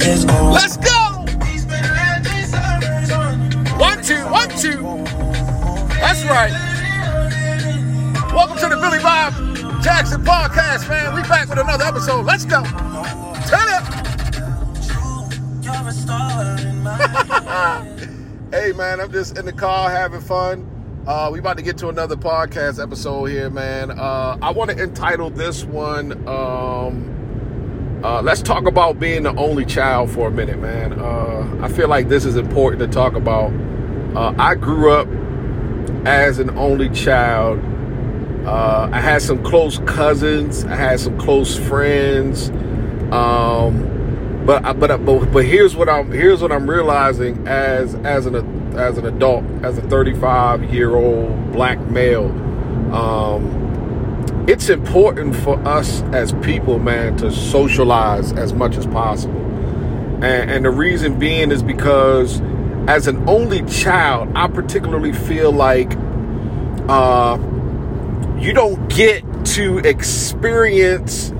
Let's go. One, two, one, two. That's right. Welcome to the Billy Bob Jackson podcast, man. We back with another episode. Let's go. Turn it. hey, man, I'm just in the car having fun. Uh, we about to get to another podcast episode here, man. Uh, I want to entitle this one. Um, uh, let's talk about being the only child for a minute, man. Uh, I feel like this is important to talk about. Uh, I grew up as an only child. Uh, I had some close cousins. I had some close friends. Um, but but but but here's what I'm here's what I'm realizing as as an as an adult, as a 35 year old black male, um, it's important for us as people, man, to socialize as much as possible. And, and the reason being is because as an only child, I particularly feel like uh, you don't get to experience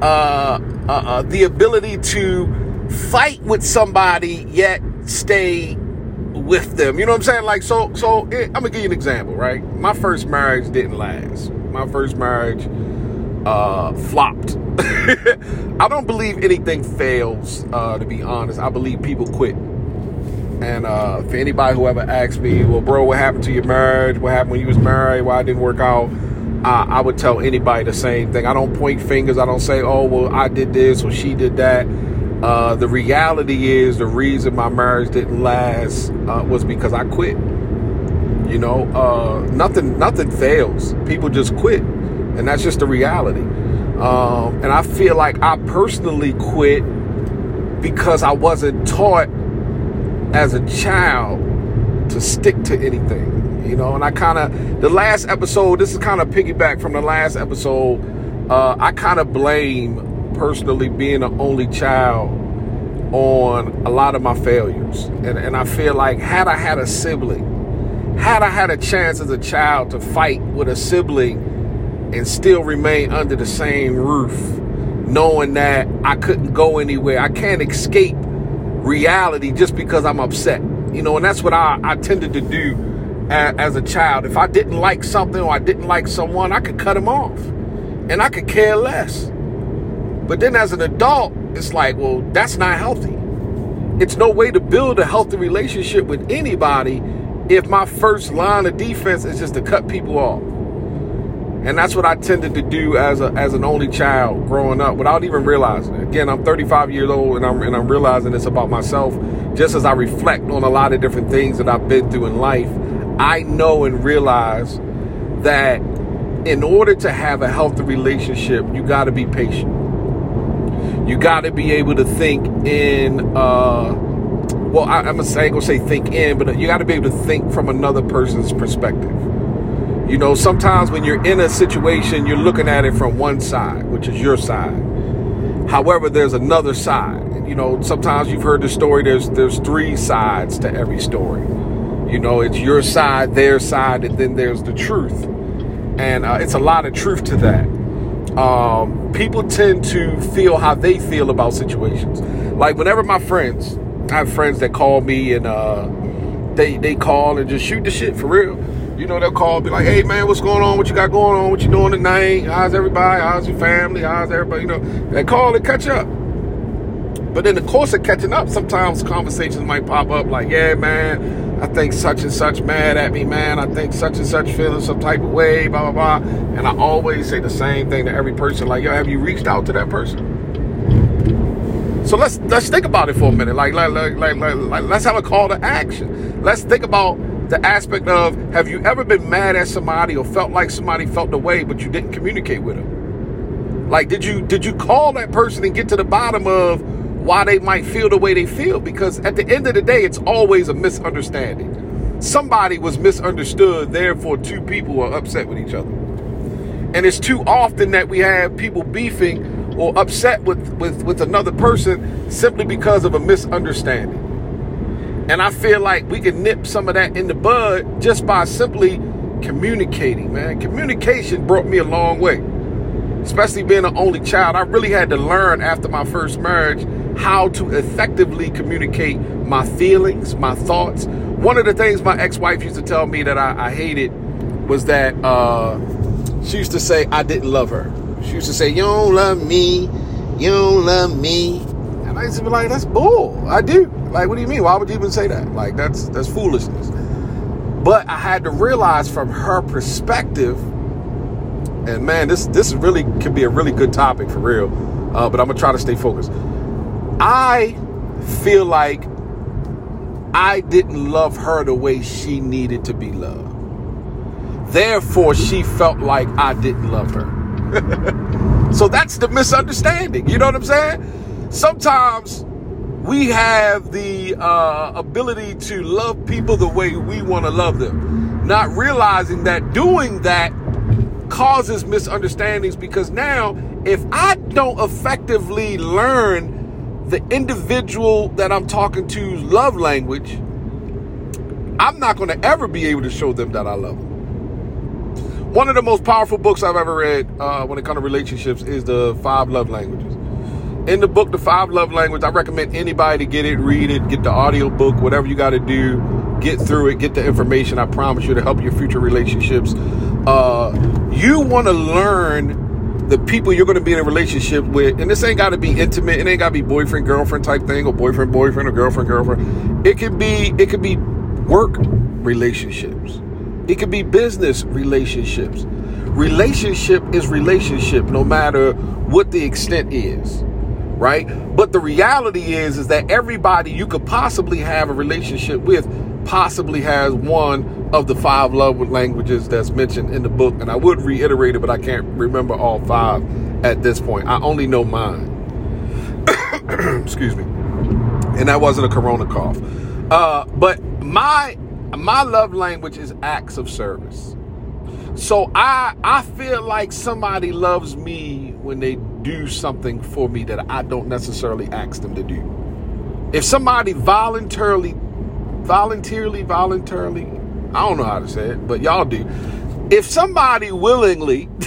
uh, uh, uh the ability to fight with somebody yet stay with them. You know what I'm saying? Like, so, so it, I'm gonna give you an example, right? My first marriage didn't last. My first marriage uh, flopped. I don't believe anything fails. Uh, to be honest, I believe people quit. And uh, for anybody who ever asks me, well, bro, what happened to your marriage? What happened when you was married? Why it didn't work out? I would tell anybody the same thing. I don't point fingers. I don't say, oh, well, I did this or she did that. Uh, the reality is the reason my marriage didn't last uh, was because I quit. You know, uh, nothing nothing fails. People just quit, and that's just the reality. Um, and I feel like I personally quit because I wasn't taught as a child to stick to anything. You know, and I kind of the last episode. This is kind of piggyback from the last episode. Uh, I kind of blame personally being an only child on a lot of my failures. And, and I feel like had I had a sibling, had I had a chance as a child to fight with a sibling and still remain under the same roof, knowing that I couldn't go anywhere, I can't escape reality just because I'm upset. You know, and that's what I, I tended to do as, as a child. If I didn't like something or I didn't like someone, I could cut them off and I could care less. But then as an adult, it's like, well, that's not healthy. It's no way to build a healthy relationship with anybody if my first line of defense is just to cut people off. And that's what I tended to do as a as an only child growing up without even realizing it. Again, I'm 35 years old and I'm and I'm realizing this about myself just as I reflect on a lot of different things that I've been through in life. I know and realize that in order to have a healthy relationship, you got to be patient you got to be able to think in uh well I, am gonna say, gonna say think in but you got to be able to think from another person's perspective. You know sometimes when you're in a situation you're looking at it from one side which is your side. However there's another side. You know sometimes you've heard the story there's there's three sides to every story. You know it's your side their side and then there's the truth. And uh, it's a lot of truth to that. Um, people tend to feel how they feel about situations. Like whenever my friends, I have friends that call me and uh, they they call and just shoot the shit for real. You know, they'll call, be like, "Hey man, what's going on? What you got going on? What you doing tonight? How's everybody? How's your family? How's everybody?" You know, they call and catch up. But in the course of catching up, sometimes conversations might pop up like, "Yeah, man, I think such and such mad at me, man. I think such and such feeling some type of way, blah, blah, blah. And I always say the same thing to every person, like, yo, have you reached out to that person? So let's let's think about it for a minute. Like, like, like, like, like let's have a call to action. Let's think about the aspect of have you ever been mad at somebody or felt like somebody felt the way, but you didn't communicate with them? Like, did you did you call that person and get to the bottom of why they might feel the way they feel because at the end of the day, it's always a misunderstanding. Somebody was misunderstood, therefore, two people are upset with each other. And it's too often that we have people beefing or upset with, with, with another person simply because of a misunderstanding. And I feel like we can nip some of that in the bud just by simply communicating, man. Communication brought me a long way. Especially being an only child, I really had to learn after my first marriage how to effectively communicate my feelings, my thoughts. One of the things my ex-wife used to tell me that I, I hated was that uh, she used to say I didn't love her. She used to say, "You don't love me, you don't love me," and I used to be like, "That's bull. I do." Like, what do you mean? Why would you even say that? Like, that's that's foolishness. But I had to realize from her perspective, and man, this this really could be a really good topic for real. Uh, but I'm gonna try to stay focused. I feel like I didn't love her the way she needed to be loved. Therefore, she felt like I didn't love her. so that's the misunderstanding. You know what I'm saying? Sometimes we have the uh, ability to love people the way we want to love them, not realizing that doing that causes misunderstandings because now if I don't effectively learn the individual that I'm talking to's love language, I'm not going to ever be able to show them that I love them. One of the most powerful books I've ever read uh, when it comes to relationships is the Five Love Languages. In the book, The Five Love Languages, I recommend anybody to get it, read it, get the audio book, whatever you got to do, get through it, get the information. I promise you to help your future relationships. Uh, you want to learn the people you're going to be in a relationship with, and this ain't got to be intimate. It ain't got to be boyfriend girlfriend type thing, or boyfriend boyfriend, or girlfriend girlfriend. It could be it could be work relationships. It could be business relationships. Relationship is relationship, no matter what the extent is, right? But the reality is, is that everybody you could possibly have a relationship with possibly has one of the five love languages that's mentioned in the book. And I would reiterate it, but I can't remember all five at this point. I only know mine. Excuse me. And that wasn't a corona cough. Uh, but my my love language is acts of service. So I I feel like somebody loves me when they do something for me that I don't necessarily ask them to do. If somebody voluntarily voluntarily voluntarily I don't know how to say it, but y'all do. If somebody willingly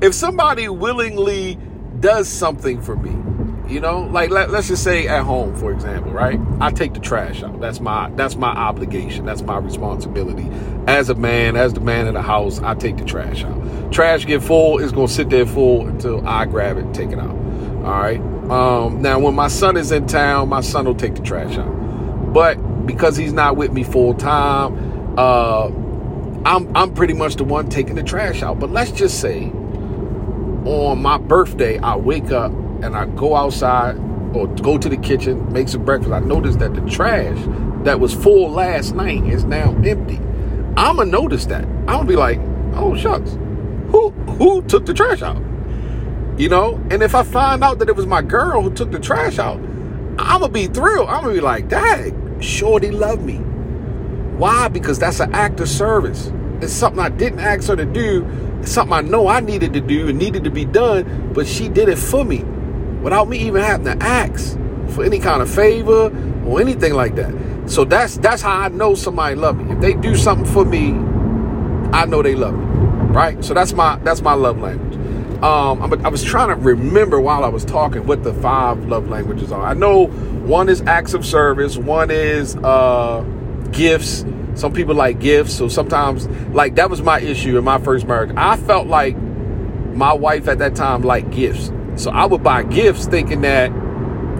if somebody willingly does something for me, you know, like let, us just say at home, for example, right? I take the trash out. That's my that's my obligation. That's my responsibility. As a man, as the man in the house, I take the trash out. Trash get full, it's gonna sit there full until I grab it take it out. All right. Um, now, when my son is in town, my son will take the trash out. But because he's not with me full time, uh, I'm I'm pretty much the one taking the trash out. But let's just say on my birthday, I wake up and I go outside or go to the kitchen, make some breakfast, I notice that the trash that was full last night is now empty. I'ma notice that. I'm gonna be like, oh shucks, who who took the trash out? You know, and if I find out that it was my girl who took the trash out, I'm gonna be thrilled. I'm gonna be like, dang, Shorty love me. Why? Because that's an act of service. It's something I didn't ask her to do. It's something I know I needed to do and needed to be done, but she did it for me without me even having to ask for any kind of favor or anything like that. So that's that's how I know somebody love me. If they do something for me, I know they love me, right? So that's my that's my love language. Um, I was trying to remember while I was talking what the five love languages are. I know one is acts of service, one is uh, gifts. Some people like gifts, so sometimes like that was my issue in my first marriage. I felt like my wife at that time liked gifts. So I would buy gifts thinking that,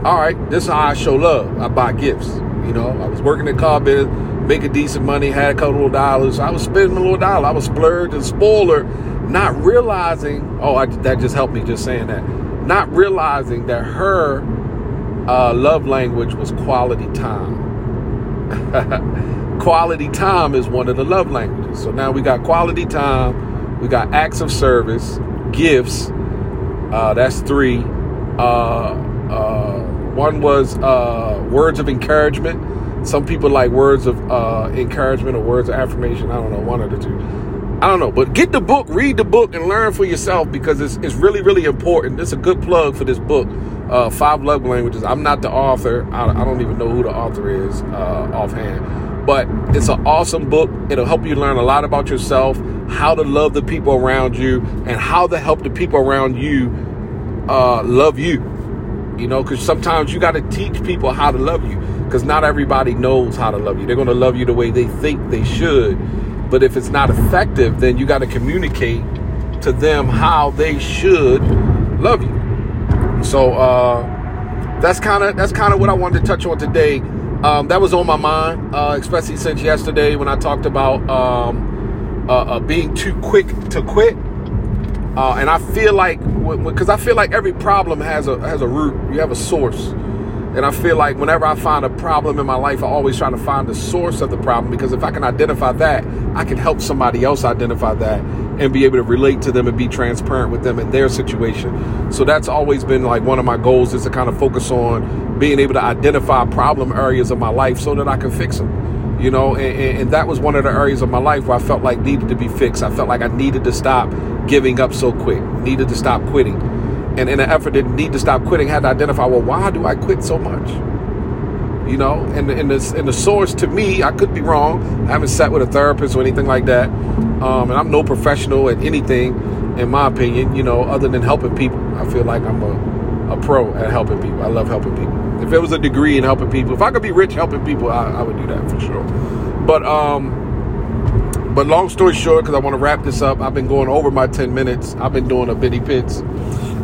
all right, this is how I show love. I buy gifts. You know, I was working in car business, making decent money, had a couple of dollars. I was spending a little dollar. I was splurged and spoiler, not realizing, oh, I, that just helped me just saying that. Not realizing that her uh, love language was quality time. quality time is one of the love languages. So now we got quality time, we got acts of service, gifts, uh, that's three. Uh, uh, one was uh, words of encouragement. Some people like words of uh, encouragement or words of affirmation. I don't know, one of the two. I don't know, but get the book, read the book, and learn for yourself because it's, it's really, really important. It's a good plug for this book, uh, Five Love Languages. I'm not the author. I, I don't even know who the author is offhand, but it's an awesome book. It'll help you learn a lot about yourself, how to love the people around you, and how to help the people around you uh, love you. You know, because sometimes you got to teach people how to love you because not everybody knows how to love you. They're going to love you the way they think they should. But if it's not effective, then you got to communicate to them how they should love you. So uh, that's kind of that's kind of what I wanted to touch on today. Um, that was on my mind, uh, especially since yesterday when I talked about um, uh, uh being too quick to quit. Uh, and I feel like, because I feel like every problem has a has a root. You have a source, and I feel like whenever I find a problem in my life, I always try to find the source of the problem. Because if I can identify that, I can help somebody else identify that and be able to relate to them and be transparent with them in their situation. So that's always been like one of my goals is to kind of focus on being able to identify problem areas of my life so that I can fix them you know and, and, that was one of the areas of my life where i felt like needed to be fixed i felt like i needed to stop giving up so quick needed to stop quitting and in an effort to need to stop quitting had to identify well why do i quit so much you know and, and, the, and the source to me i could be wrong i haven't sat with a therapist or anything like that um, and i'm no professional at anything in my opinion you know other than helping people i feel like i'm a, a pro at helping people i love helping people if it was a degree in helping people, if I could be rich helping people, I, I would do that for sure. But um, but long story short, because I want to wrap this up, I've been going over my ten minutes. I've been doing a Benny Pitts.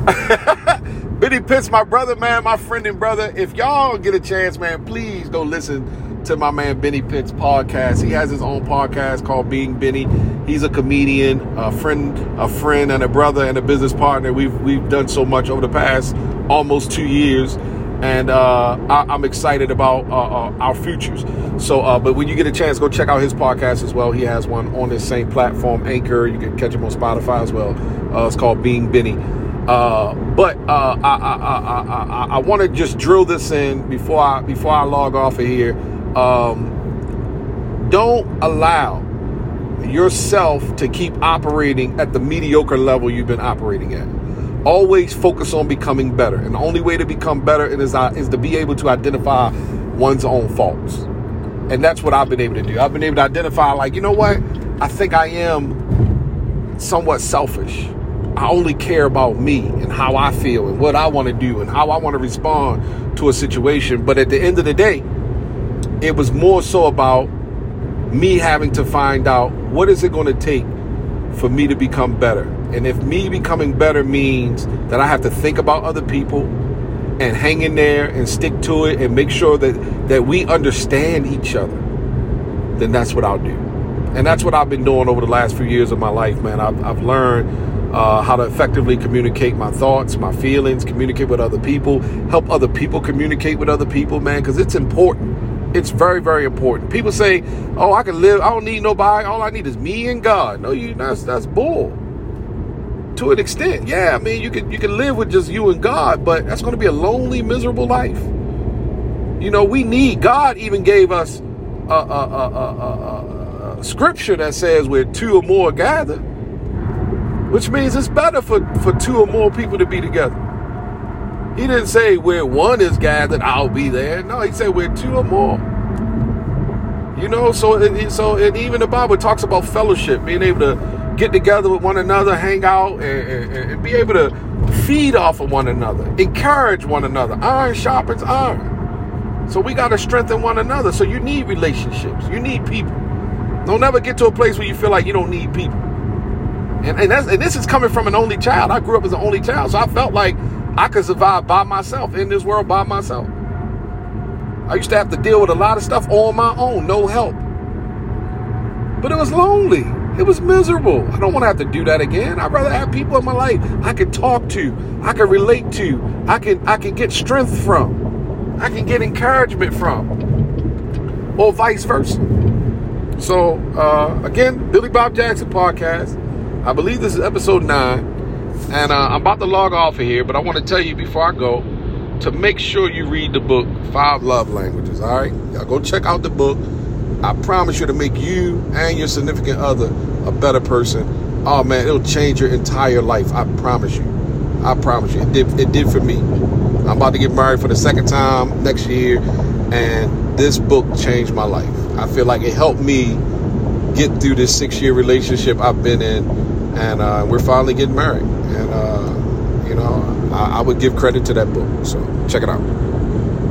Benny Pitts, my brother, man, my friend and brother. If y'all get a chance, man, please go listen to my man Benny Pitts podcast. He has his own podcast called Being Benny. He's a comedian, a friend, a friend, and a brother and a business partner. We've we've done so much over the past almost two years and uh, I, am excited about uh, uh, our futures. So, uh, but when you get a chance, go check out his podcast as well. He has one on this same platform, Anchor. You can catch him on Spotify as well. Uh, it's called Being Benny. Uh, but I, I, I, I, I want to just drill this in before I before I log off of here. Um, don't allow yourself to keep operating at the mediocre level you've been operating at always focus on becoming better. And the only way to become better is, uh, is to be able to identify one's own faults. And that's what I've been able to do. I've been able to identify, like, you know what? I think I am somewhat selfish. I only care about me and how I feel and what I want to do and how I want to respond to a situation. But at the end of the day, it was more so about me having to find out what is it going to take for me to become better and if me becoming better means that I have to think about other people and hang in there and stick to it and make sure that, that we understand each other, then that's what I'll do. And that's what I've been doing over the last few years of my life, man. I've, I've learned uh, how to effectively communicate my thoughts, my feelings, communicate with other people, help other people communicate with other people, man, because it's important. It's very, very important. People say, "Oh, I can live. I don't need nobody. All I need is me and God." No, you. That's that's bull to an extent. Yeah, I mean, you can you can live with just you and God, but that's going to be a lonely, miserable life. You know, we need God. Even gave us a, a, a, a scripture that says where two or more gather, which means it's better for for two or more people to be together. He didn't say where one is gathered, I'll be there. No, he said where two or more. You know, so so and even the Bible talks about fellowship, being able to get together with one another, hang out, and, and, and, be able to feed off of one another, encourage one another. Iron sharpens iron. So we got to strengthen one another. So you need relationships. You need people. Don't ever get to a place where you feel like you don't need people. And, and, and this is coming from an only child. I grew up as an only child, so I felt like I could survive by myself in this world by myself. I used to have to deal with a lot of stuff on my own, no help. But it was lonely. It was miserable. I don't want to have to do that again. I'd rather have people in my life I can talk to, I can relate to, I can I can get strength from, I can get encouragement from, or vice versa. So uh, again, Billy Bob Jackson podcast. I believe this is episode nine, and uh, I'm about to log off of here. But I want to tell you before I go to make sure you read the book Five Love Languages. All right, y'all go check out the book. I promise you to make you and your significant other a better person. Oh man, it'll change your entire life. I promise you. I promise you. It did it did for me. I'm about to get married for the second time next year and this book changed my life. I feel like it helped me get through this six year relationship I've been in and uh, we're finally getting married. And uh, you know, I, I would give credit to that book. So check it out.